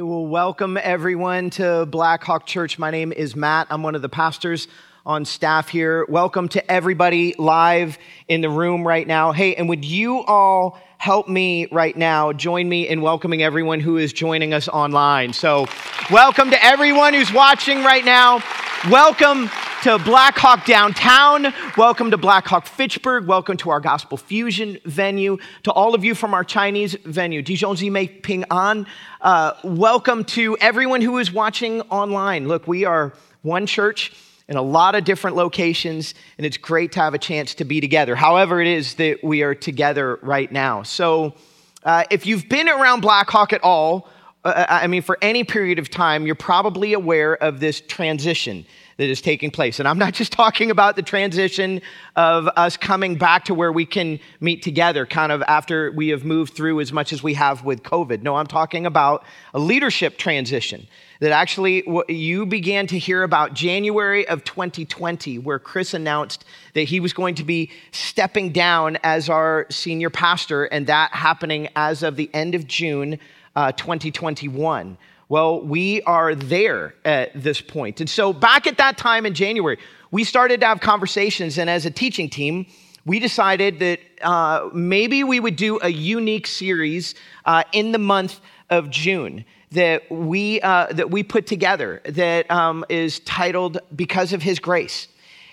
Well, welcome everyone to Blackhawk Church. My name is Matt. I'm one of the pastors on staff here. Welcome to everybody live in the room right now. Hey, and would you all help me right now join me in welcoming everyone who is joining us online? So, welcome to everyone who's watching right now. Welcome to Blackhawk Downtown. Welcome to Blackhawk Fitchburg. Welcome to our Gospel Fusion venue. To all of you from our Chinese venue, Dijon Mei Ping An. Uh, welcome to everyone who is watching online. Look, we are one church in a lot of different locations, and it's great to have a chance to be together. However, it is that we are together right now. So, uh, if you've been around Blackhawk at all, uh, I mean, for any period of time, you're probably aware of this transition that is taking place. And I'm not just talking about the transition of us coming back to where we can meet together, kind of after we have moved through as much as we have with COVID. No, I'm talking about a leadership transition that actually you began to hear about January of 2020, where Chris announced that he was going to be stepping down as our senior pastor, and that happening as of the end of June uh, 2021. Well, we are there at this point. And so, back at that time in January, we started to have conversations, and as a teaching team, we decided that uh, maybe we would do a unique series uh, in the month of June that we, uh, that we put together that um, is titled Because of His Grace.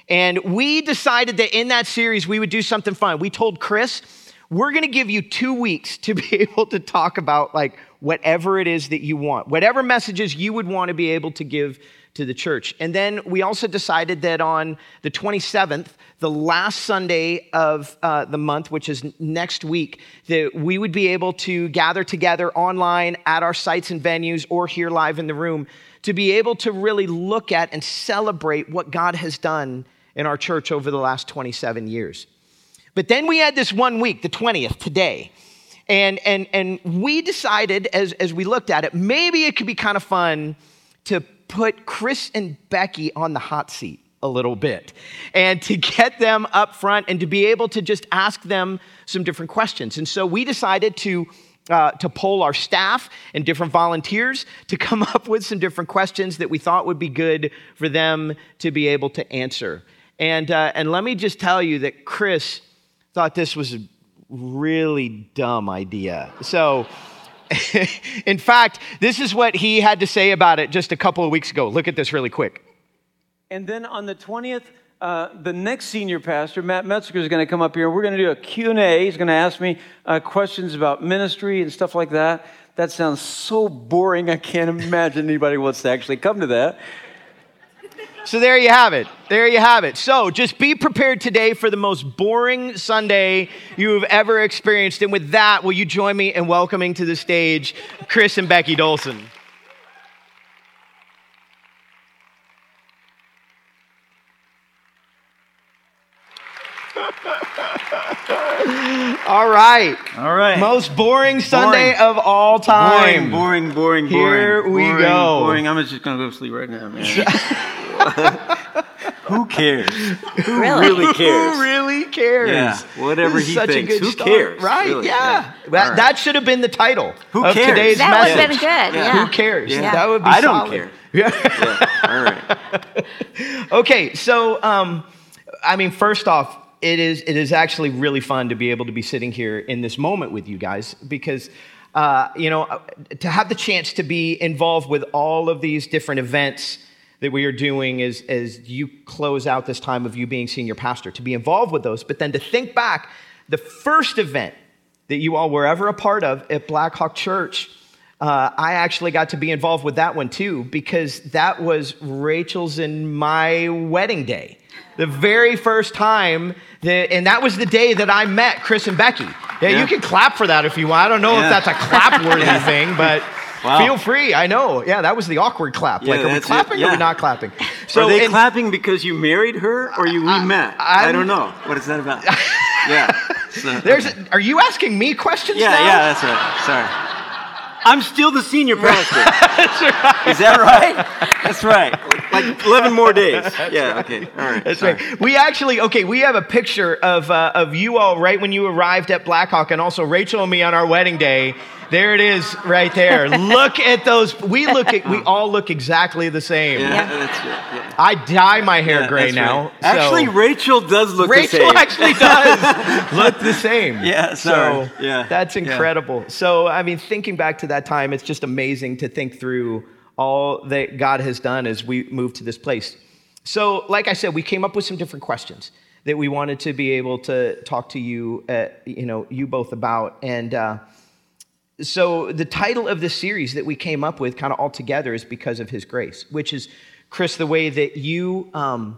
And we decided that in that series, we would do something fun. We told Chris, we're going to give you two weeks to be able to talk about like whatever it is that you want, whatever messages you would want to be able to give to the church. And then we also decided that on the 27th, the last Sunday of uh, the month, which is next week, that we would be able to gather together online at our sites and venues or here live in the room to be able to really look at and celebrate what God has done in our church over the last 27 years. But then we had this one week, the 20th, today, and, and, and we decided as, as we looked at it, maybe it could be kind of fun to put Chris and Becky on the hot seat a little bit and to get them up front and to be able to just ask them some different questions. And so we decided to. Uh, to poll our staff and different volunteers to come up with some different questions that we thought would be good for them to be able to answer. And, uh, and let me just tell you that Chris thought this was really dumb idea. So, in fact, this is what he had to say about it just a couple of weeks ago. Look at this really quick. And then on the 20th, uh, the next senior pastor, Matt Metzger, is going to come up here. We're going to do a Q&A. He's going to ask me uh, questions about ministry and stuff like that. That sounds so boring. I can't imagine anybody wants to actually come to that. So there you have it. There you have it. So just be prepared today for the most boring Sunday you have ever experienced. And with that, will you join me in welcoming to the stage Chris and Becky Dolson? all right. All right. Most boring Sunday boring. of all time. Boring, boring, boring, Here we boring, go. Boring. I'm just going to go to sleep right now, man. Who cares? Who really, really cares? Who really cares? Yeah, whatever he thinks. Who start. cares? Right? Really? Yeah. yeah. That, right. that, should have been the title Who of cares? today's that message. would have been good. Yeah. Who cares? Yeah. That would be. I solid. don't care. Yeah. yeah. All right. okay, so um, I mean, first off, it is it is actually really fun to be able to be sitting here in this moment with you guys because. Uh, you know, to have the chance to be involved with all of these different events that we are doing as, as you close out this time of you being senior pastor, to be involved with those, but then to think back the first event that you all were ever a part of at Blackhawk Church. Uh, I actually got to be involved with that one too because that was Rachel's and my wedding day. The very first time that, and that was the day that I met Chris and Becky. Yeah, yeah. you can clap for that if you want. I don't know yeah. if that's a clap worthy thing, but Wow. Feel free. I know. Yeah, that was the awkward clap. Yeah, like, are we clapping yeah. or are we not clapping? So, are they and, clapping because you married her or you we met? I'm, I do not know. What is that about? yeah. So, There's. Okay. Are you asking me questions? Yeah, now? yeah, that's right. Sorry. I'm still the senior pastor. right. Is that right? That's right. Like 11 more days. That's yeah, right. okay. All right. That's Sorry. right. We actually, okay, we have a picture of, uh, of you all right when you arrived at Blackhawk and also Rachel and me on our wedding day. There it is, right there. look at those. We look at. We all look exactly the same. Yeah, that's it. Yeah. I dye my hair Yeah, gray now. right. Actually, Rachel does look the same. Rachel actually does look the same. Yeah, sorry. So Yeah, that's yeah. incredible. So I mean, thinking back to that time, it's just amazing to think through all that God has done as we move to this place. So, like I said, we came up with some different questions that we wanted to be able to talk to you, uh, you know, you both about, and. Uh, so the title of the series that we came up with kind of all together is because of his grace which is chris the way that you um,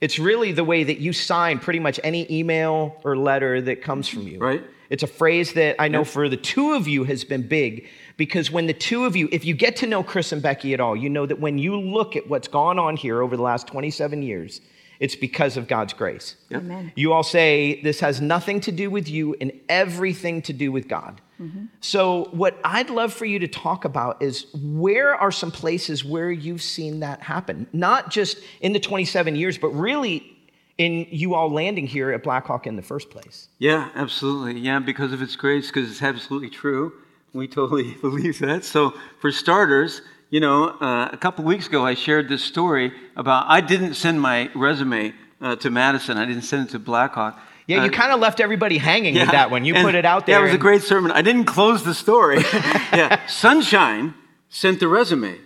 it's really the way that you sign pretty much any email or letter that comes from you Right. it's a phrase that i know for the two of you has been big because when the two of you if you get to know chris and becky at all you know that when you look at what's gone on here over the last 27 years it's because of god's grace Amen. you all say this has nothing to do with you and everything to do with God. Mm-hmm. So, what I'd love for you to talk about is where are some places where you've seen that happen? Not just in the 27 years, but really in you all landing here at Blackhawk in the first place. Yeah, absolutely. Yeah, because of its grace, because it's absolutely true. We totally believe that. So, for starters, you know, uh, a couple weeks ago, I shared this story about I didn't send my resume uh, to Madison. I didn't send it to Blackhawk. Yeah, you Uh, kind of left everybody hanging with that one. You and- put it out there. Yeah, was a great sermon. I didn't close the story. yeah, Sunshine sent the resume,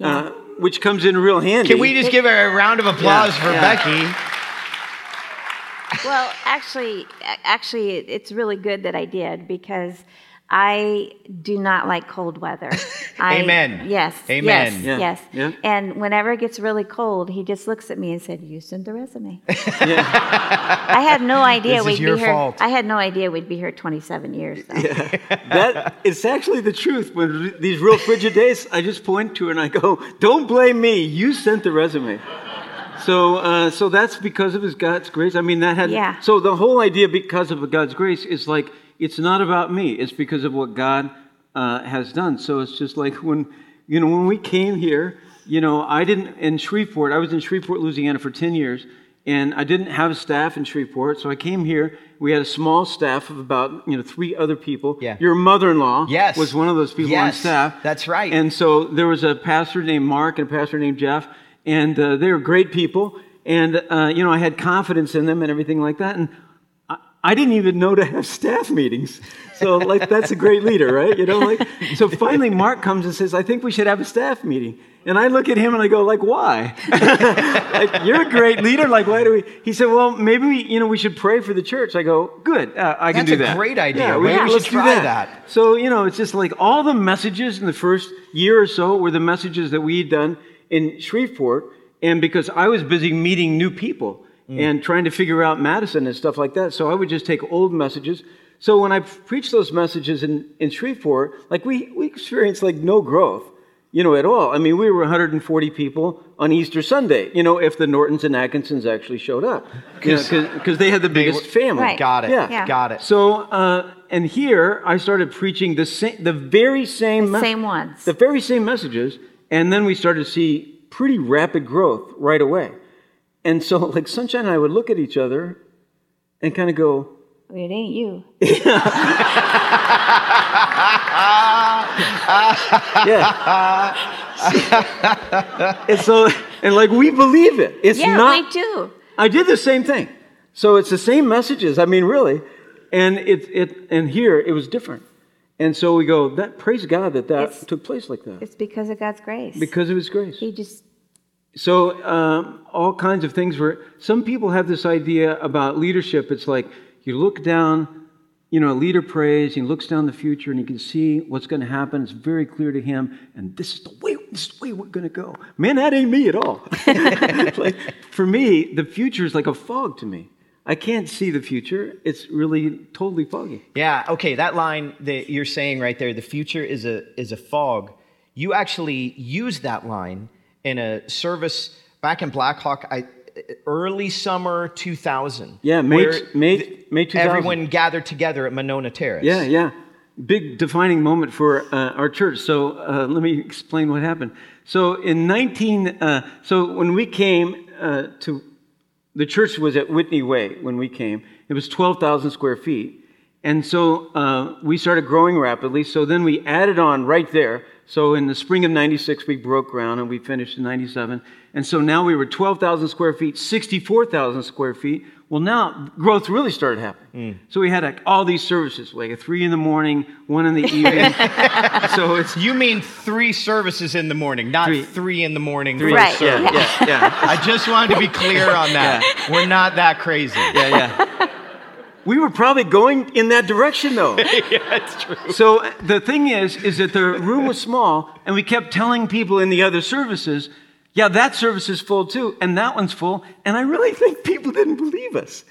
uh, which comes in real handy. Can we just give a round of applause Yeah, for yeah. Becky? Well, actually, actually, it's really good that I did because I do not like cold weather. I, Amen. Yes. Amen. Yes. Yeah, Yes. yeah. And whenever it gets really cold, he just looks at me and said, "You sent the resume." I had no idea This we'd your be here. fault. I had no idea we'd be here 27 years. Though. that it's actually the truth. When these real frigid days, I just point to her and I go, "Don't blame me. You sent the resume." So, uh, so that's because of His God's grace. I mean, that had. Yeah. So the whole idea, because of God's grace, is like it's not about me. It's because of what God uh, has done. So it's just like when you know when we came here. You know, I didn't in Shreveport. I was in Shreveport, Louisiana, for ten years, and I didn't have a staff in Shreveport. So I came here. We had a small staff of about you know three other people. Yeah. Your mother-in-law Yes. was one of those people on Yes, staff. that's right. And so there was a pastor named Mark and a pastor named Jeff, and uh, they were great people. And uh, you know, I had confidence in them and everything like that. And I, didn't even know to have staff meetings. So like that's a great leader, right? You know, like so finally Mark comes and says, "I think we should have a staff meeting." And I look at him and I go, "Like why? like, you're a great leader. Like why do we?" He said, "Well, maybe we, you know we should pray for the church." I go, "Good, uh, I can do that. That's a that." great idea. Yeah, Maybe we let's should do try that. So, you know, it's just like all the messages in the first year or so were the messages that we had done in Shreveport. And because I was busy meeting new people and trying to figure out Madison and stuff like that, so I would just take old messages. So when I preached those messages in, in Shreveport, like we, we experienced like no growth, you know, at all. I mean, we were 140 people on Easter Sunday, you know, if the Nortons and Atkinsons actually showed up. Because they had the biggest family. Right. Got it. Yeah. Yeah. Got it. So, uh, and here I started preaching the same, the very same, The same ones. the very same messages, and then we started to see pretty rapid growth right away. And so, like Sunshine and I would look at each other and kind of go, It ain't you. yeah. and so, and like we believe it. It's yeah, not. we do. I did the same thing. So it's the same messages. I mean, really. And it, it, and here it was different. And so we go, that praise God that that It's- took place like that It's because of God's grace. because of His grace. he just So um, all kinds of things where some people have this idea about leadership. It's like you look down, you know, a leader prays, he looks down the future and he can see what's going to happen. It's very clear to him, and this is the way. This is the way we're going to go. Man, that ain't me at all. like for me, the future is like a fog to me. I can't see the future. It's really totally foggy. Yeah, okay, that line that you're saying right there, the future is a is a fog. You actually use that line in a service back in Blackhawk, I early summer 2000. Yeah, May- May- th- May 2000. Everyone gathered together at Monona Terrace. Yeah, yeah. Big defining moment for uh, our church. So uh, let me explain what happened. So in 19, uh, so when we came uh, to, the church was at Whitney Way when we came. It was 12,000 square feet. And so uh, we started growing rapidly. So then we added on right there. So in the spring of 96, we broke ground and we finished in 97. And so now we were 12,000 square feet, 64,000 square feet. Well, now growth really started happening. Mm. So we had like, all these services, like a three in the morning, one in the evening. so it's you mean three services in the morning, not three, three in the morning. Three. Right. Yeah, yeah, yeah. I just wanted to be clear on that. Yeah. We're not that crazy. Yeah, yeah. We were probably going in that direction, though. yeah, that's true. So uh, the thing is, is that the room was small, and we kept telling people in the other services yeah, that service is full too, and that one's full. And I really think people didn't believe us.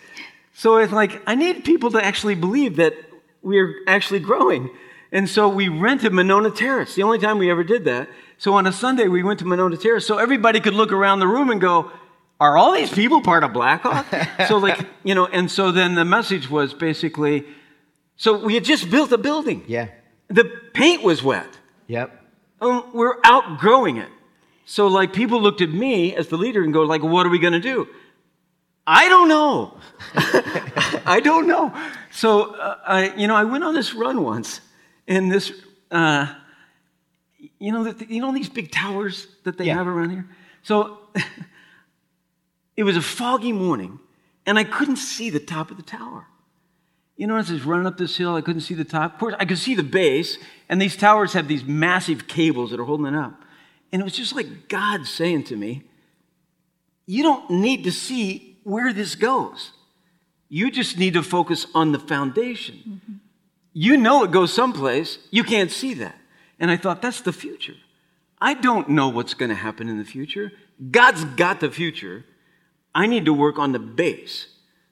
So it's like, I need people to actually believe that we're actually growing. And so we rented Monona Terrace, the only time we ever did that. So on a Sunday, we went to Monona Terrace so everybody could look around the room and go, are all these people part of Blackhawk? so, like, you know, and so then the message was basically so we had just built a building. Yeah. The paint was wet. Yep. Um, we're outgrowing it. So, like, people looked at me as the leader and go, like, what are we going to do? I don't know. I don't know. So, uh, I, you know, I went on this run once, and this, uh, you know, the, you know these big towers that they yeah. have around here. So, it was a foggy morning, and I couldn't see the top of the tower. You know, as I was running up this hill, I couldn't see the top. Of course, I could see the base, and these towers have these massive cables that are holding it up. And it was just like God saying to me, You don't need to see where this goes. You just need to focus on the foundation. Mm-hmm. You know it goes someplace, you can't see that. And I thought, That's the future. I don't know what's going to happen in the future. God's got the future. I need to work on the base.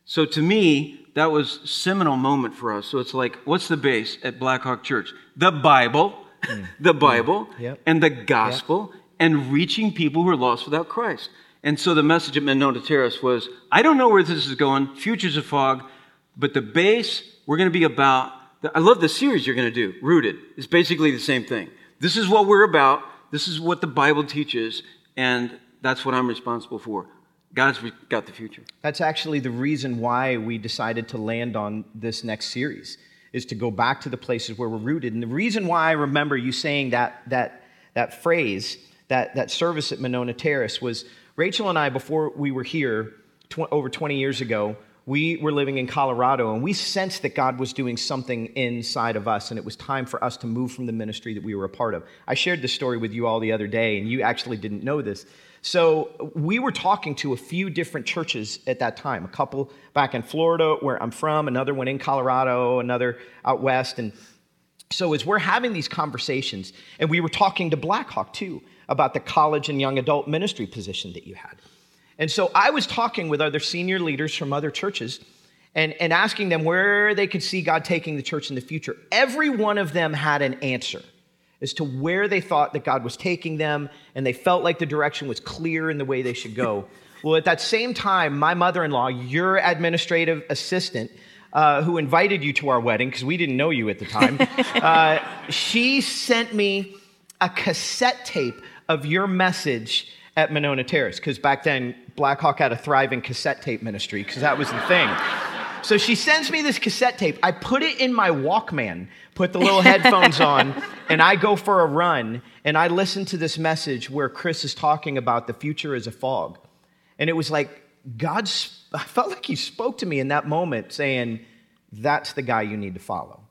So to me, that was seminal moment for us. So it's like, what's the base at Blackhawk Church? The Bible mm. the Bible mm. yep. and the gospel yep. and reaching people who are lost without Christ. And so the message at Monona Terrace was I don't know where this is going, future's a fog, but the base, we're going to be about. I love the series you're going to do, Rooted. It's basically the same thing. This is what we're about, this is what the Bible teaches, and that's what I'm responsible for. God's got the future. That's actually the reason why we decided to land on this next series is to go back to the places where we're rooted. And the reason why I remember you saying that, that, that phrase, that, that service at Monona Terrace, was Rachel and I, before we were here tw- over 20 years ago, we were living in Colorado and we sensed that God was doing something inside of us and it was time for us to move from the ministry that we were a part of. I shared this story with you all the other day and you actually didn't know this. So we were talking to a few different churches at that time, a couple back in Florida, where I'm from, another one in Colorado, another out west. And so as we're having these conversations, and we were talking to Blackhawk too about the college and young adult ministry position that you had. And so I was talking with other senior leaders from other churches and, and asking them where they could see God taking the church in the future. Every one of them had an answer as to where they thought that God was taking them, and they felt like the direction was clear in the way they should go. well, at that same time, my mother in law, your administrative assistant, uh, who invited you to our wedding, because we didn't know you at the time, uh, she sent me a cassette tape of your message at Monona Terrace, because back then, Blackhawk had a thriving cassette tape ministry, because that was the thing. So she sends me this cassette tape. I put it in my Walkman, put the little headphones on, and I go for a run. And I listen to this message where Chris is talking about the future as a fog. And it was like God, I felt like He spoke to me in that moment saying, That's the guy you need to follow.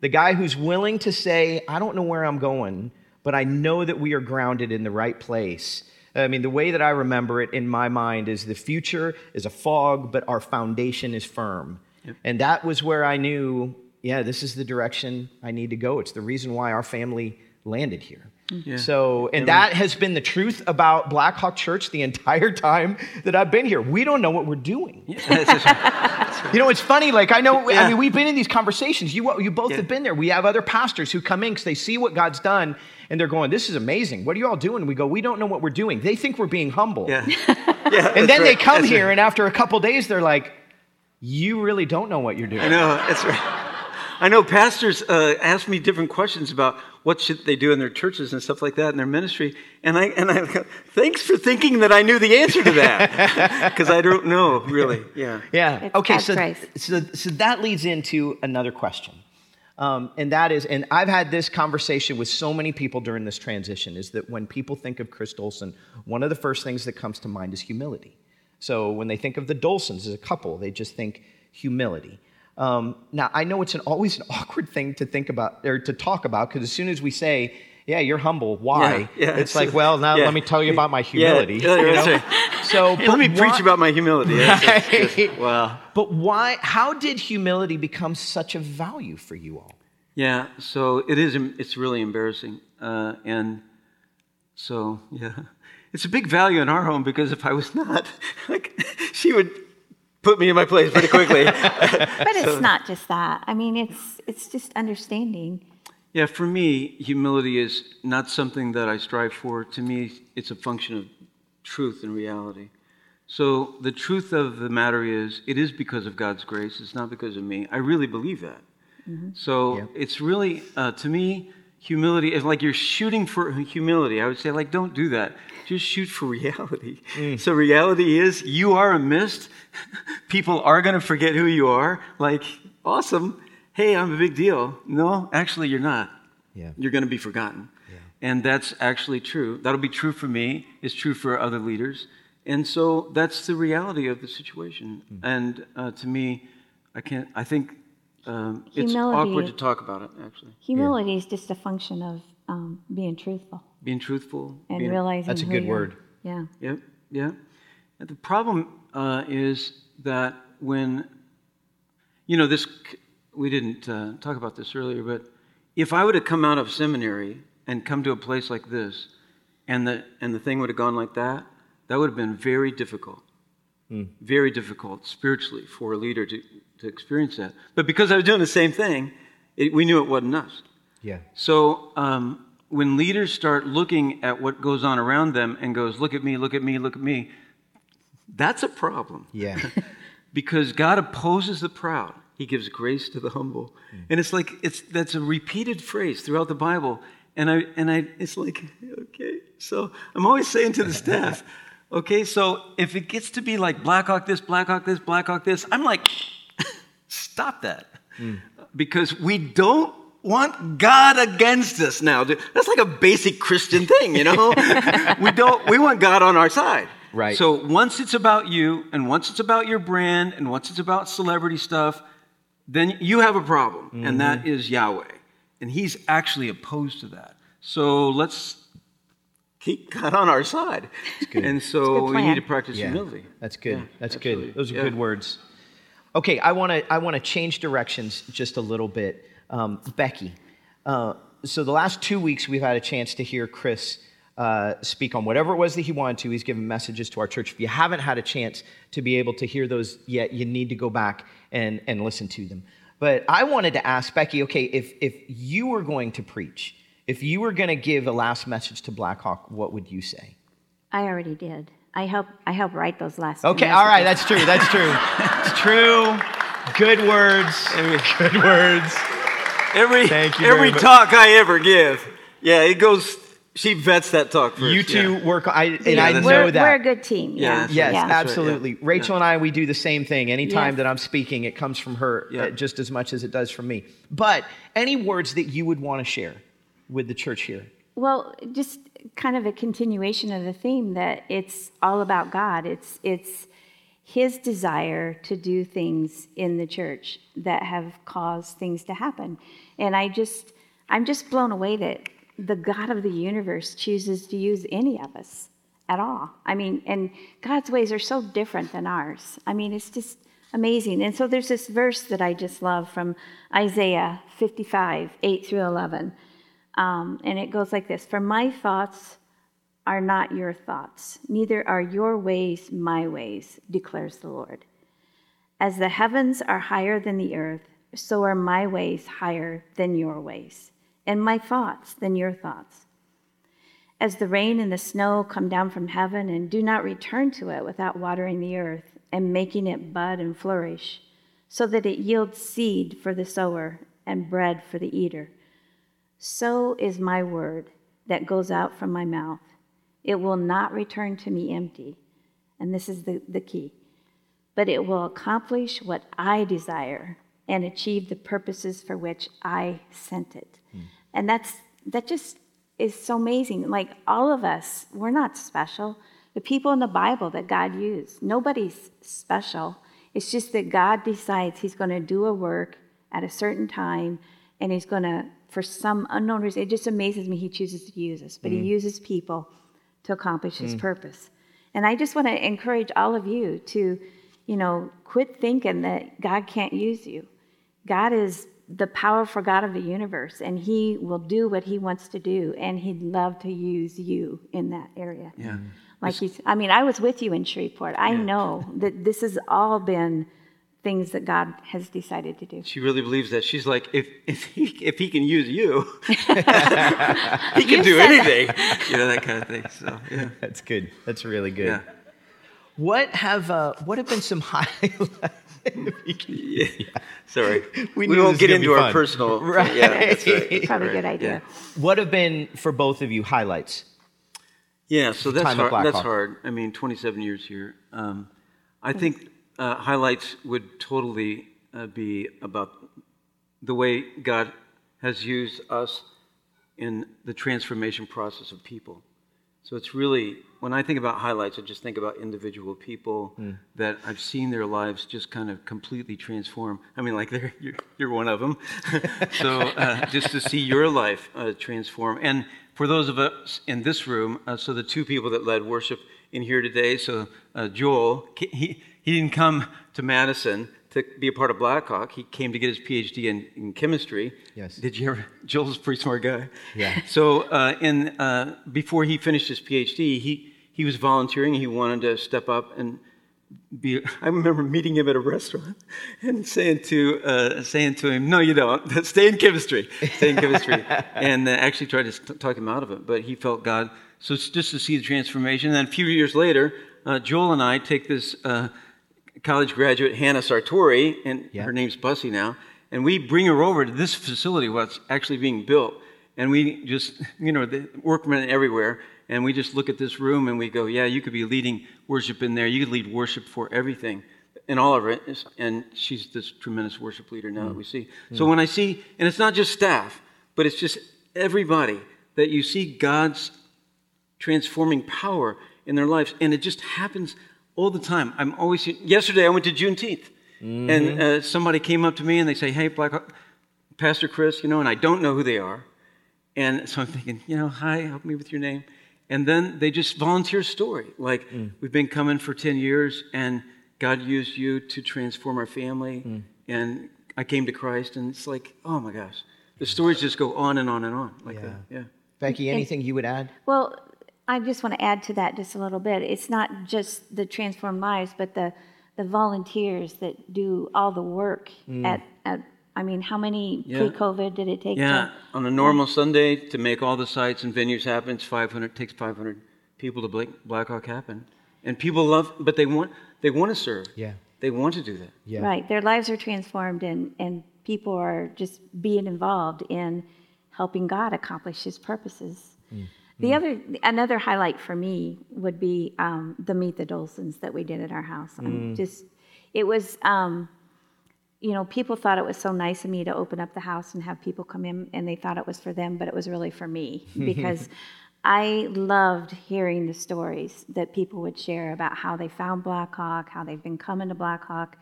The guy who's willing to say, I don't know where I'm going, but I know that we are grounded in the right place I mean, the way that I remember it in my mind is the future is a fog, but our foundation is firm. Yep. And that was where I knew, yeah, this is the direction I need to go. It's the reason why our family landed here. Yeah. So, and that has been the truth about Blackhawk Church the entire time that I've been here. We don't know what we're doing. Yeah. you know, it's funny. Like I know, yeah. I mean, we've been in these conversations. You, you both have been there. We have other pastors who come in because they see what God's done, and they're going, "This is amazing. What are you all doing?" And we go, "We don't know what we're doing." They think we're being humble. Yeah. yeah and then right. they come that's here, right. and after a couple days, they're like, "You really don't know what you're doing." I know. That's right. I know pastors uh, ask me different questions about what should they do in their churches and stuff like that in their ministry, and I and I thanks for thinking that I knew the answer to that because I don't know really. Yeah. Yeah. It's okay. So, grace. so, so that leads into another question. Um, and that is, and I've had this conversation with so many people during this transition, is that when people think of Chris Dolson, one of the first things that comes to mind is humility. So when they think of the Dolsons as a couple, they just think humility. Um, now, I know it's an, always an awkward thing to think about or to talk about because as soon as we say, yeah, you're humble, why? Yeah, yeah. it's like, well, now Yeah. let me tell you about my humility. Yeah, you know? right. So, Hey, let me but preach about my humility. Right. Wow. but why, how did humility become such a value for you all? Yeah, so it is. It's really embarrassing, uh, and so yeah, it's a big value in our home because if I was not, like, she would put me in my place pretty quickly. But it's not just that. I mean, it's it's just understanding. yeah, for me, humility is not something that I strive for. To me, it's a function of truth and reality. So the truth of the matter is, it is because of God's grace. It's not because of me. I really believe that. So Yeah. it's really, uh, to me, humility is like you're shooting for humility. I would say, like, don't do that. Just shoot for reality. So reality is, you are a mist. People are going to forget who you are. Like, awesome. Hey, I'm a big deal. No, actually, you're not. Yeah. You're going to be forgotten. Yeah. And that's actually true. That'll be true for me. It's true for other leaders. And so that's the reality of the situation. And uh, to me, I can't. I think um, it's Humility- awkward to talk about it. Actually, Humility is just a function of um, being truthful being truthful and being, realizing. That's a good word. Yeah. Yep, yeah. And the problem uh, is that when, you know, this, we didn't uh, talk about this earlier, but if I would have come out of seminary and come to a place like this, and the, and the thing would have gone like that, that would have been very difficult. Very difficult spiritually for a leader to, to experience that. But because I was doing the same thing, it, we knew it wasn't us. Yeah. So um, when leaders start looking at what goes on around them and goes, "Look at me, look at me, look at me," that's a problem Yeah. because God opposes the proud. He gives grace to the humble, and it's like it's that's a repeated phrase throughout the Bible. And I and I, it's like okay. So I'm always saying to the staff, okay. So if it gets to be like Blackhawk this, Blackhawk this, Blackhawk this, I'm like, stop that, because we don't want God against us now. That's like a basic Christian thing, you know. we don't. We want God on our side. Right. So once it's about you, and once it's about your brand, and once it's about celebrity stuff, then you have a problem, and mm-hmm. that is Yahweh. And He's actually opposed to that. So let's keep God on our side. That's good. And so good we need to practice Yeah. humility. That's good. Yeah, That's absolutely. good. Those are Yeah. good words. Okay, I want to I want to change directions just a little bit. Um, Becky, uh, so the last two weeks we've had a chance to hear Chris uh, speak on whatever it was that he wanted to. He's given messages to our church. If you haven't had a chance to be able to hear those yet, you need to go back and, and listen to them. But I wanted to ask Becky, okay, if if you were going to preach, if you were going to give a last message to Blackhawk, what would you say? I already did. I help. I help write those last. Okay, all right, that's true. That's true. It's true. Good words. Good words. Every, Thank you every much. talk I ever give, yeah, it goes, she vets that talk first. You two yeah. work. I and Yeah, I know We're, that. we're a good team. Yeah, Yeah. Yes, right, absolutely. yeah. Rachel and I, we do the same thing. Anytime Yes. that I'm speaking, it comes from her Yeah. uh, just as much as it does from me. But any words that you would want to share with the church here? Well, just kind of a continuation of the theme that it's all about God. It's it's His desire to do things in the church that have caused things to happen, and I just I'm just blown away that the God of the universe chooses to use any of us at all. I mean, and God's ways are so different than ours. I mean, it's just amazing. And so there's this verse that I just love from Isaiah 55, 8 through 11. Um, and it goes like this For my thoughts are not your thoughts, neither are your ways my ways, declares the Lord. As the heavens are higher than the earth, so are my ways higher than your ways, and my thoughts than your thoughts. As the rain and the snow come down from heaven and do not return to it without watering the earth and making it bud and flourish, so that it yields seed for the sower and bread for the eater. So is my word that goes out from my mouth. It will not return to me empty. And this is the, the key. But it will accomplish what I desire and achieve the purposes for which I sent it. Mm. And that's that just is so amazing. Like all of us, we're not special. The people in the Bible that God used, nobody's special. It's just that God decides He's going to do a work at a certain time and He's going to, for some unknown reason, it just amazes me He chooses to use us, but mm. He uses people to accomplish His mm. purpose. And I just want to encourage all of you to, you know, quit thinking that God can't use you. God is the powerful God of the universe, and He will do what He wants to do, and He'd love to use you in that area. Yeah. Like he's, I mean, I was with you in Shreveport. I yeah. know that this has all been things that God has decided to do. She really believes that. She's like, if if he if he can use you, he can you do anything. That. You know that kind of thing. So yeah, that's good. That's really good. Yeah. What have uh, what have been some highlights? yeah. Sorry, we, we won't get into our personal. Right. Yeah, that's right. Probably a good idea. Yeah. What have been for both of you highlights? Yeah, so that's hard. That's hard. I mean, 27 years here. Um, I think uh, highlights would totally uh, be about the way God has used us in the transformation process of people. So it's really, when I think about highlights, I just think about individual people mm. that I've seen their lives just kind of completely transform. I mean, like you're, you're one of them. so uh, just to see your life uh, transform. And for those of us in this room, uh, so the two people that led worship in here today, so uh, Joel, he, he didn't come to Madison to be a part of Blackhawk. He came to get his PhD in, in chemistry. Yes. Did you ever? Joel's a pretty smart guy. Yeah. So uh, in, uh, before he finished his PhD, he, he was volunteering. He wanted to step up and be, I remember meeting him at a restaurant and saying to uh, saying to him, "No, you don't. Stay in chemistry. Stay in chemistry." and uh, actually tried to talk him out of it, but he felt God. So it's just to see the transformation. And then a few years later, uh, Joel and I take this uh, college graduate Hannah Sartori, and yep. her name's Bussy now, and we bring her over to this facility, what's actually being built, and we just, you know, the workmen everywhere and we just look at this room and we go, yeah, you could be leading worship in there. You could lead worship for everything in all of it. And she's this tremendous worship leader now mm. that we see. Mm. So when I see, and it's not just staff, but it's just everybody that you see God's transforming power in their lives, and it just happens all the time. I'm always yesterday I went to Juneteenth, mm-hmm. and uh, somebody came up to me and they say, "Hey, Black Pastor Chris," you know, and I don't know who they are, and so I'm thinking, you know, hi, help me with your name. And then they just volunteer story. Like, mm. we've been coming for 10 years, and God used you to transform our family. Mm. And I came to Christ, and it's like, oh my gosh. The stories just go on and on and on like yeah. that. Yeah. Becky, anything you would add? Well, I just want to add to that just a little bit. It's not just the transformed lives, but the, the volunteers that do all the work mm. at, at I mean, how many yeah. pre-COVID did it take? Yeah, to, on a normal Sunday to make all the sites and venues happen, it's 500 It takes 500 people to Blackhawk happen, and people love, but they want they want to serve. Yeah, they want to do that. Yeah, right. Their lives are transformed, and and people are just being involved in helping God accomplish His purposes. Mm. The mm. other, another highlight for me would be um, the Meet the Dolsons that we did at our house. Mm. Just, it was. Um, you know, people thought it was so nice of me to open up the house and have people come in, and they thought it was for them, but it was really for me because I loved hearing the stories that people would share about how they found Blackhawk, how they've been coming to Blackhawk.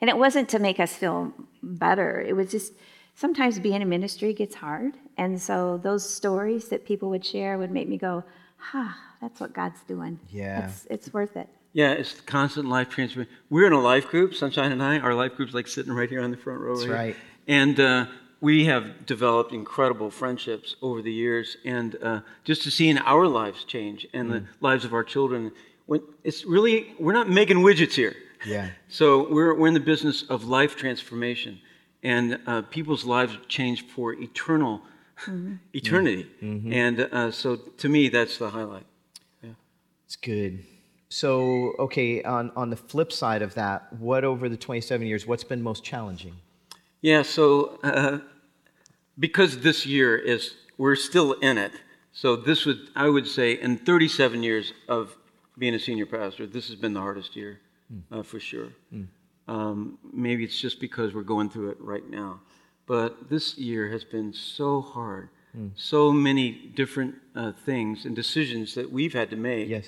And it wasn't to make us feel better, it was just sometimes being in ministry gets hard. And so those stories that people would share would make me go, ha, ah, that's what God's doing. Yeah. It's, it's worth it. Yeah, it's constant life transformation. We're in a life group, Sunshine and I. Our life group's like sitting right here on the front row. That's right. And uh, we have developed incredible friendships over the years, and uh, just to see in our lives change and mm. the lives of our children. When it's really, we're not making widgets here. Yeah. So we're, we're in the business of life transformation, and uh, people's lives change for eternal mm-hmm. eternity. Mm-hmm. And uh, so to me, that's the highlight. Yeah. It's good. So, okay, on, on the flip side of that, what over the 27 years, what's been most challenging? Yeah, so uh, because this year is, we're still in it. So this would, I would say, in 37 years of being a senior pastor, this has been the hardest year uh, for sure. Um, maybe it's just because we're going through it right now. But this year has been so hard. So many different uh, things and decisions that we've had to make. Yes.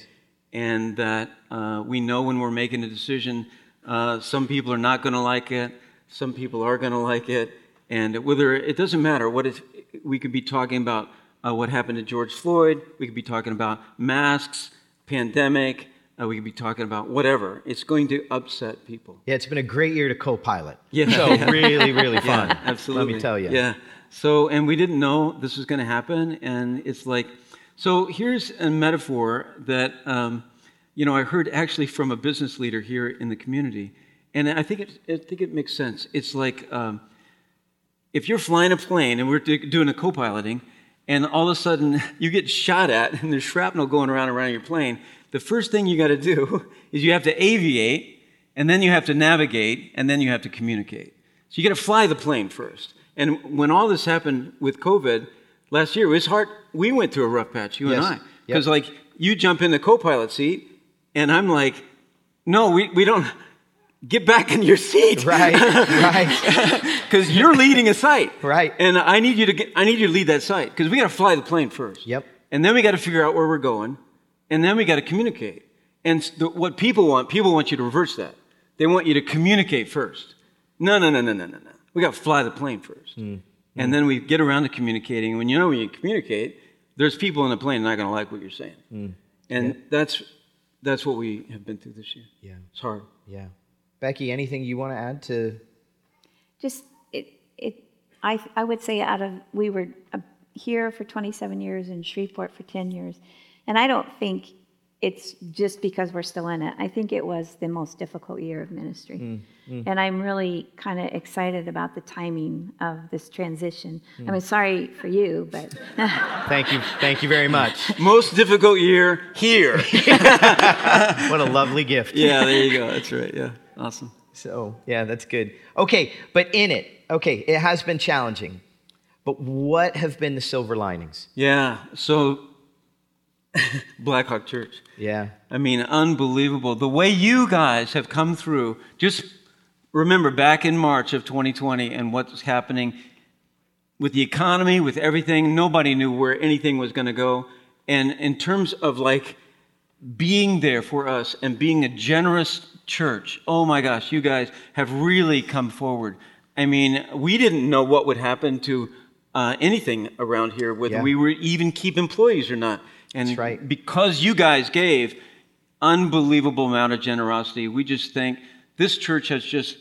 And that uh, we know when we're making a decision, uh, some people are not going to like it, some people are going to like it. And whether it doesn't matter what it, we could be talking about uh, what happened to George Floyd, we could be talking about masks, pandemic, uh, we could be talking about whatever. It's going to upset people. Yeah, it's been a great year to co-pilot. Yeah. So really, really fun. Yeah, absolutely. Let me tell you. Yeah. So, and we didn't know this was going to happen, and it's like, so here's a metaphor that, um, you know, I heard actually from a business leader here in the community, and I think it, I think it makes sense. It's like um, if you're flying a plane and we're doing a co-piloting, and all of a sudden you get shot at, and there's shrapnel going around around your plane. The first thing you got to do is you have to aviate, and then you have to navigate, and then you have to communicate. So you got to fly the plane first. And when all this happened with COVID last year, it was hard. We went through a rough patch, you and Yes. I, Yep. because like you jump in the co-pilot seat, and I'm like, no, we, we don't. Get back in your seat, Right, right. Because you're leading a site, Right. And I need you to get, I need you to lead that site because we got to fly the plane first. Yep. And then we got to figure out where we're going, and then we got to communicate. And the, what people want, people want you to reverse that. They want you to communicate first. No, no, no, no, no, no, no. We got to fly the plane first, and then we get around to communicating. When you know when you communicate, there's people in the plane not going to like what you're saying, and that's that's what we have been through this year. Yeah. It's hard. Yeah. Becky, anything you want to add to? just it it I I would say out of we were uh, here for 27 years in Shreveport for 10 years, and I don't think it's just because we're still in it. I think it was the most difficult year of ministry, mm, mm. and I'm really kind of excited about the timing of this transition. Mm. I mean, sorry for you, but Thank you. Thank you very much. Most difficult year here. What a lovely gift. yeah, there you go. That's right. Yeah, awesome. So, yeah, that's good. Okay, but in it, okay, it has been challenging. But what have been the silver linings? Yeah. So, Blackhawk Church. Yeah. I mean, unbelievable. The way you guys have come through. Just remember back in March of 2020 and what's happening with the economy, with everything. Nobody knew where anything was going to go. And in terms of like being there for us and being a generous church, oh my gosh, you guys have really come forward. I mean, we didn't know what would happen to uh, anything around here, whether Yeah. we were even keep employees or not. And That's right. because you guys gave unbelievable amount of generosity, we just think this church has just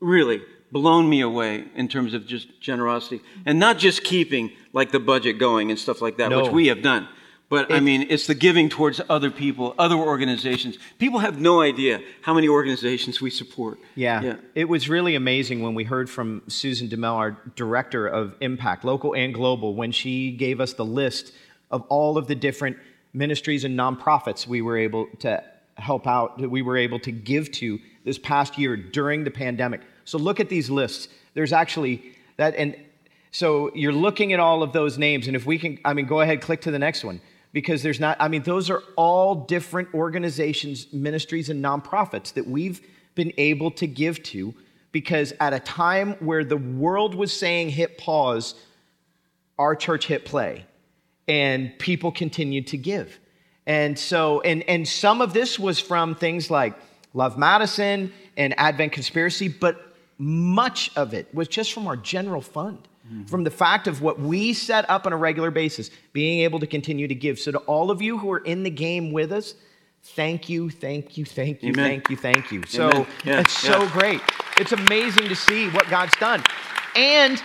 really blown me away in terms of just generosity and not just keeping like the budget going and stuff like that, No. which we have done. But I mean, it's the giving towards other people, other organizations. People have no idea how many organizations we support. Yeah. Yeah. It was really amazing when we heard from Susan DeMel, our director of Impact, local and global, when she gave us the list of all of the different ministries and nonprofits we were able to help out, that we were able to give to this past year during the pandemic. So look at these lists. There's actually that, and so you're looking at all of those names, and if we can, I mean, go ahead, click to the next one. Because there's not, I mean, those are all different organizations, ministries, and nonprofits that we've been able to give to because at a time where the world was saying hit pause, our church hit play and people continued to give. And so, and, and some of this was from things like Love Madison and Advent Conspiracy, but much of it was just from our general fund, mm-hmm. from the fact of what we set up on a regular basis, being able to continue to give. So, to all of you who are in the game with us, thank you, thank you, thank you, Amen. thank you, thank you. So, Yeah, it's so great. It's amazing to see what God's done. And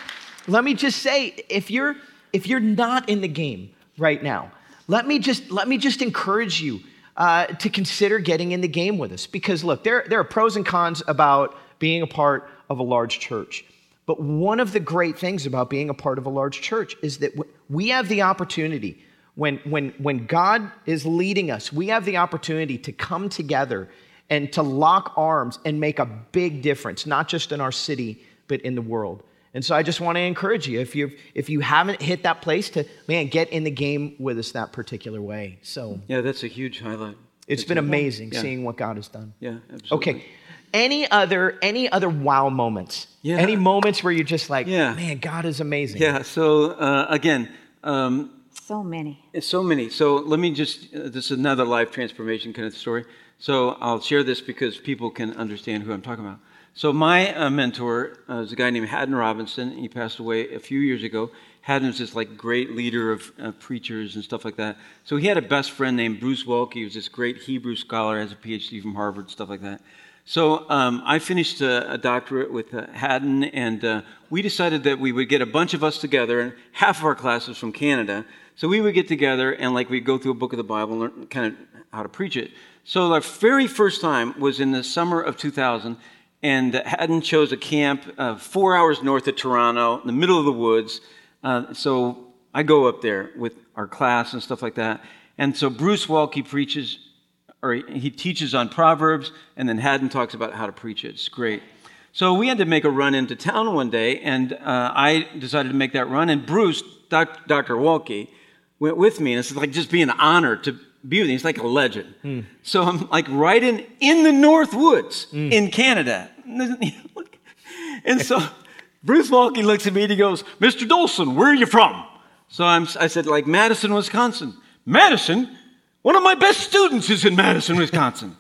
let me just say, if you're if you're not in the game right now, let me just let me just encourage you uh, to consider getting in the game with us. Because look, there there are pros and cons about being a part of a large church. But one of the great things about being a part of a large church is that we have the opportunity when, when, when God is leading us, we have the opportunity to come together and to lock arms and make a big difference, not just in our city, but in the world. And so I just want to encourage you if you if you haven't hit that place to man get in the game with us that particular way. So Yeah, that's a huge highlight. it's been amazing Yeah. seeing what God has done. Yeah, absolutely. Okay. Any other any other wow moments? Yeah. Any moments where you're just like, Yeah. man, God is amazing. Yeah, so uh, again, um, So many. So many. So let me just, uh, this is another life transformation kind of story. So I'll share this because people can understand who I'm talking about. So my uh, mentor uh, is a guy named Haddon Robinson. He passed away a few years ago. Haddon Haddon's this like great leader of uh, preachers and stuff like that. So he had a best friend named Bruce Waltke. He was this great Hebrew scholar, has a PhD from Harvard, stuff like that. So um, I finished a, a doctorate with uh, Haddon, and uh, we decided that we would get a bunch of us together, and half of our class was from Canada. So we would get together and like we'd go through a book of the Bible and learn kind of how to preach it. So our very first time was in the summer of 2000, and Haddon chose a camp uh, four hours north of Toronto, in the middle of the woods. Uh, so I go up there with our class and stuff like that. And so Bruce Waltke preaches, or he teaches on Proverbs, and then Haddon talks about how to preach it. It's great. So we had to make a run into town one day, and uh, I decided to make that run. And Bruce, doc, Dr. Waltke, went with me, and it's like just being an honor to be with him. He's like a legend. Hmm. So I'm like right in in the North Woods hmm. in Canada, and so Bruce Waltke looks at me and he goes, "Mr. Dolson, where are you from?" So I'm, I said, like Madison, Wisconsin. Madison? One of my best students is in Madison, Wisconsin.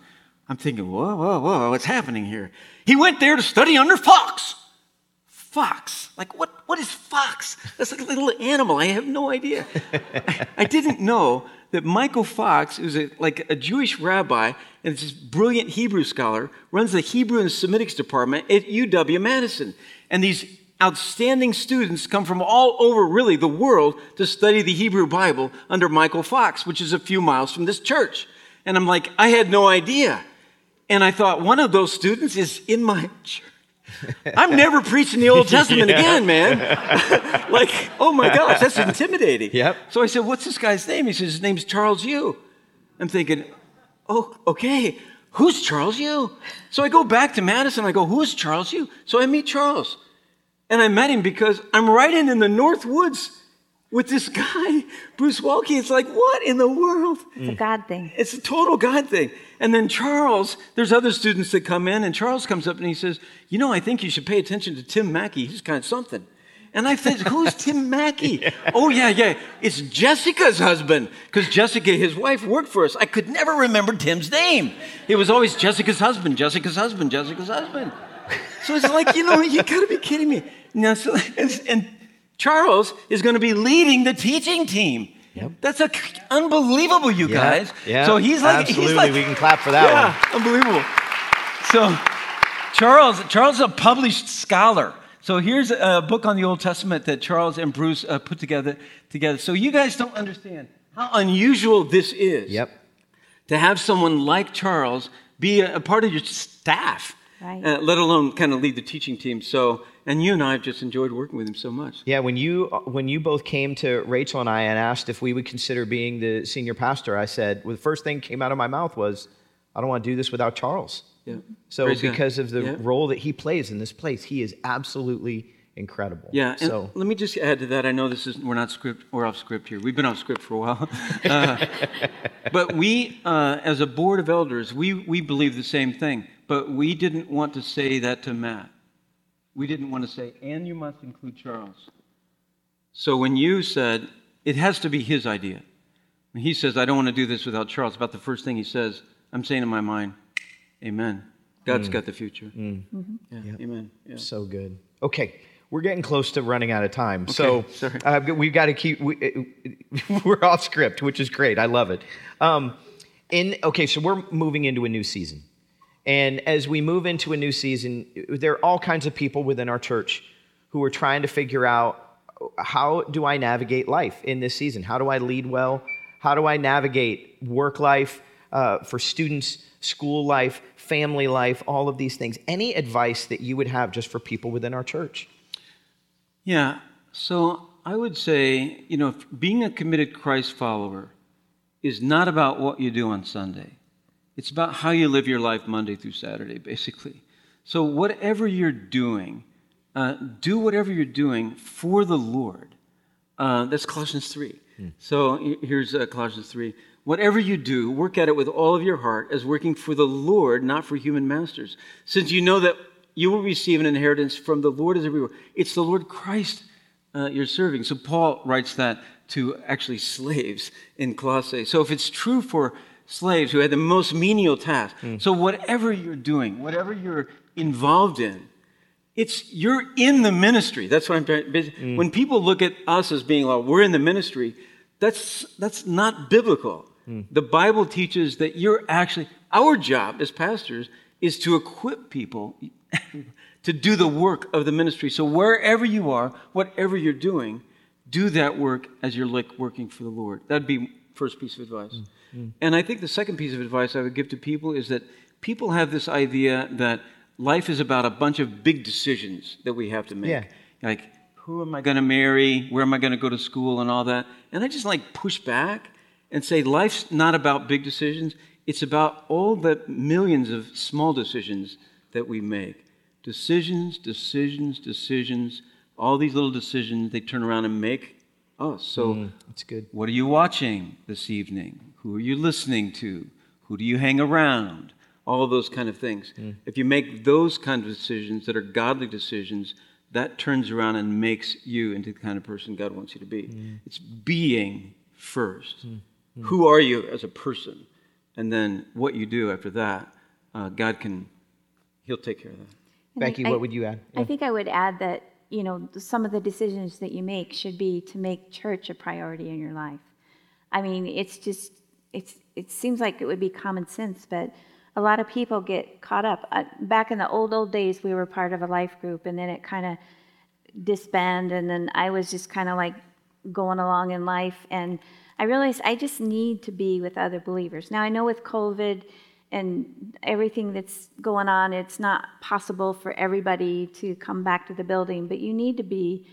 I'm thinking, whoa, whoa, whoa, what's happening here? He went there to study under Fox. Fox. Like, what, what is fox? That's like a little animal. I have no idea. I, I didn't know that Michael Fox, who's a, like a Jewish rabbi and this brilliant Hebrew scholar, runs the Hebrew and Semitics department at UW Madison. And these outstanding students come from all over, really, the world to study the Hebrew Bible under Michael Fox, which is a few miles from this church. And I'm like, I had no idea. And I thought, one of those students is in my church. I'm never preaching the Old Testament again, man. like, oh my gosh, that's intimidating. Yep. So I said, What's this guy's name? He says, His name's Charles Yu. I'm thinking, Oh, okay. Who's Charles Yu? So I go back to Madison. I go, Who's Charles Yu? So I meet Charles. And I met him because I'm riding in the North Woods with this guy, Bruce Waltke. It's like, what in the world? It's a God thing. It's a total God thing. And then Charles, there's other students that come in, and Charles comes up and he says, You know, I think you should pay attention to Tim Mackie. He's kind of something. And I said, Who's Tim Mackie? Oh, yeah, yeah. It's Jessica's husband. Because Jessica, his wife, worked for us. I could never remember Tim's name. It was always Jessica's husband, Jessica's husband, Jessica's husband. So it's like, you know, you gotta be kidding me. Now, so, and, and Charles is gonna be leading the teaching team. Yep. That's a, unbelievable, you guys. Yeah. So he's like, absolutely. he's like, we can clap for that yeah, unbelievable. So Charles, Charles is a published scholar. So here's a book on the Old Testament that Charles and Bruce uh, put together. Together. So you guys don't understand how unusual this is. Yep. To have someone like Charles be a, a part of your staff, Right. uh, let alone kind of lead the teaching team. So, and you and I have just enjoyed working with him so much. Yeah, when you when you both came to Rachel and I and asked if we would consider being the senior pastor, I said, well, the first thing came out of my mouth was, I don't want to do this without Charles. Yeah. So Praise God. because of the Yeah. role that he plays in this place, he is absolutely incredible. Yeah, So let me just add to that. I know this is we're not script, we're off script here. We've been off script for a while, uh, but we, uh, as a board of elders, we we believe the same thing. But we didn't want to say that to Matt. We didn't want to say, and you must include Charles. So when you said it has to be his idea, when he says, "I don't want to do this without Charles," about the first thing he says, I'm saying in my mind, "Amen." God's got the future. Yeah, Amen. Yeah. so good. Okay, we're getting close to running out of time. so uh, we've got to keep. We, we're off script, which is great. I love it. Um, in okay, so we're moving into a new season, and as we move into a new season, there are all kinds of people within our church who are trying to figure out how do I navigate life in this season? How do I lead well? How do I navigate work life uh, for students, school life, family life, all of these things? Any advice that you would have just for people within our church? Yeah. So I would say, you know, being a committed Christ follower is not about what you do on Sunday. It's about how you live your life Monday through Saturday, basically. So whatever you're doing, uh, do whatever you're doing for the Lord. Uh, that's Colossians 3. So here's uh, Colossians 3. Whatever you do, work at it with all of your heart as working for the Lord, not for human masters, since you know that you will receive an inheritance from the Lord as a reward. It's the Lord Christ uh, you're serving. So Paul writes that to actually slaves in Colossae. So if it's true for slaves who had the most menial task, hmm. so whatever you're doing, whatever you're involved in, it's you're in the ministry. That's what I'm trying. Hmm. When people look at us as being like we're in the ministry, that's that's not biblical. Hmm. The Bible teaches that you're actually our job as pastors is to equip people to do the work of the ministry. So wherever you are, whatever you're doing, do that work as you're like working for the Lord. That'd be first piece of advice. Mm. And I think the second piece of advice I would give to people is that people have this idea that life is about a bunch of big decisions that we have to make. Yeah. Like, who am I going to marry? Where am I going to go to school and all that? And I just like push back and say life's not about big decisions. It's about all the millions of small decisions that we make. Decisions, decisions, decisions. All these little decisions, they turn around and make us. So, mm, That's good. what are you watching this evening? Who are you listening to? Who do you hang around? All of those kind of things. Mm. If you make those kind of decisions that are godly decisions, that turns around and makes you into the kind of person God wants you to be. Mm. It's being first. Mm. Who are you as a person? And then what you do after that, uh, God can, He'll take care of that. And Becky, I- what would you add? I think I would add that, you know, some of the decisions that you make should be to make church a priority in your life. I mean, it's just, it's, it seems like it would be common sense, but a lot of people get caught up. Uh, back in the old, old days, we were part of a life group, and then it kind of disbanded, and then I was just kind of like going along in life. And I realized I just need to be with other believers. Now, I know with COVID and everything that's going on, it's not possible for everybody to come back to the building, but you need to be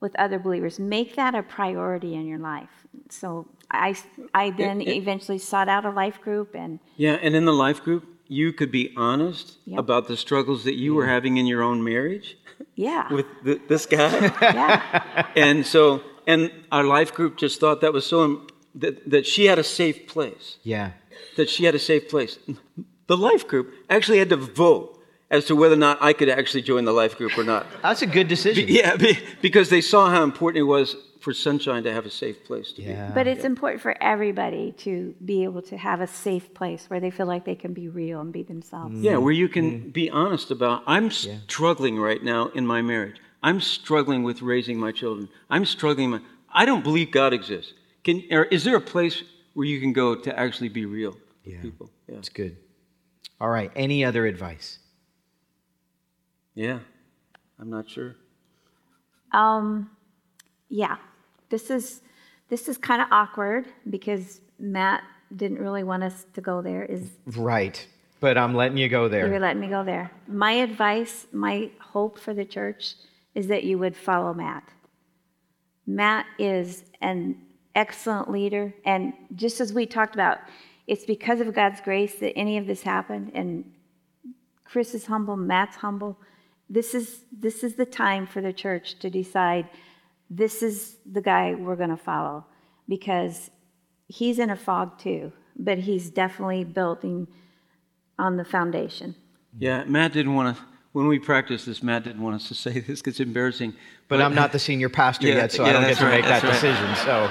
with other believers. Make that a priority in your life. So I, I then eventually sought out a life group and Yeah, and in the life group, you could be honest Yep. about the struggles that you were having in your own marriage yeah, with th this guy. yeah, and so, and our life group just thought that was so, im- that, that she had a safe place, Yeah. that she had a safe place. The life group actually had to vote as to whether or not I could actually join the life group or not. That's a good decision. Yeah, be- because they saw how important it was for Sunshine to have a safe place to be. But it's important for everybody to be able to have a safe place where they feel like they can be real and be themselves. Yeah, where you can be honest about, I'm struggling right now in my marriage. I'm struggling with raising my children. I'm struggling. My, I don't believe God exists. Can, or is there a place where you can go to actually be real with Yeah. people? Yeah. That's good. All right. Any other advice? Yeah. I'm not sure. Um, yeah, this is this is kind of awkward because Matt didn't really want us to go there. Is Right. But I'm letting you go there. you're letting me go there? My advice, my hope for the church is that you would follow Matt. Matt is an excellent leader, and just as we talked about, it's because of God's grace that any of this happened. And Chris is humble, Matt's humble. This is this is the time for the church to decide this is the guy we're going to follow because he's in a fog too, but he's definitely building on the foundation. Yeah, Matt didn't want to, when we practiced this, Matt didn't want us to say this because it's embarrassing. But I'm not the senior pastor Yeah, yet, so I don't get to right, make that right. decision. So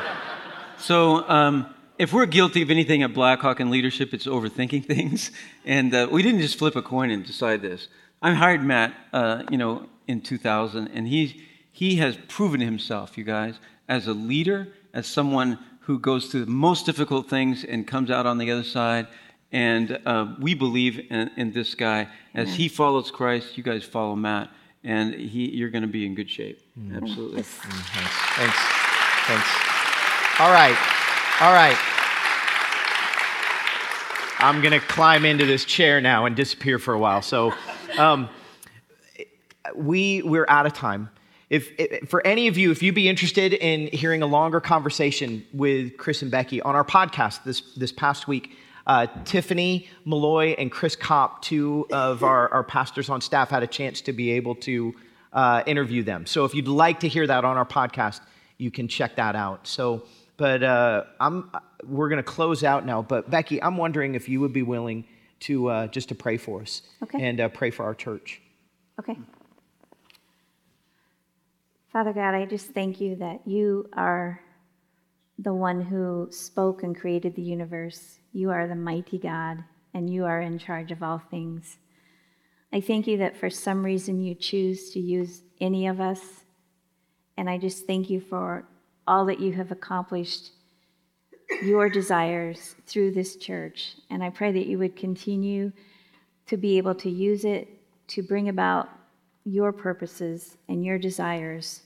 So, um, if we're guilty of anything at Blackhawk in leadership, it's overthinking things. And uh, we didn't just flip a coin and decide this. I hired Matt, uh, you know, in 2000, and he he has proven himself, you guys, as a leader, as someone who goes through the most difficult things and comes out on the other side. And uh, we believe in, in this guy. As he follows Christ, you guys follow Matt, and he, you're going to be in good shape. Absolutely. thanks. Thanks. Thanks. All right. All right. I'm going to climb into this chair now and disappear for a while. So um, we, we're out of time. If, if, for any of you, if you'd be interested in hearing a longer conversation with Chris and Becky on our podcast this, this past week, uh, Tiffany Malloy and Chris Kopp, two of our, our pastors on staff, had a chance to be able to uh, interview them. So if you'd like to hear that on our podcast, you can check that out. So, but uh, I'm, we're going to close out now. But Becky, I'm wondering if you would be willing to uh, just to pray for us Okay. and uh, pray for our church. Okay. Father God, I just thank you that you are the one who spoke and created the universe. You are the mighty God, and you are in charge of all things. I thank you that for some reason you choose to use any of us. And I just thank you for all that you have accomplished, your desires through this church. And I pray that you would continue to be able to use it to bring about your purposes and your desires.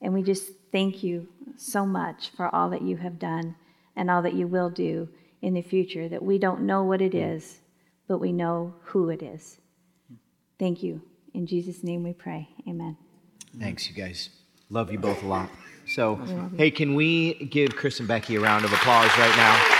And we just thank you so much for all that you have done and all that you will do in the future, that we don't know what it is, but we know who it is. Thank you. In Jesus' name we pray. Amen. Thanks, you guys. Love you both a lot. So, hey, can we give Chris and Becky a round of applause right now?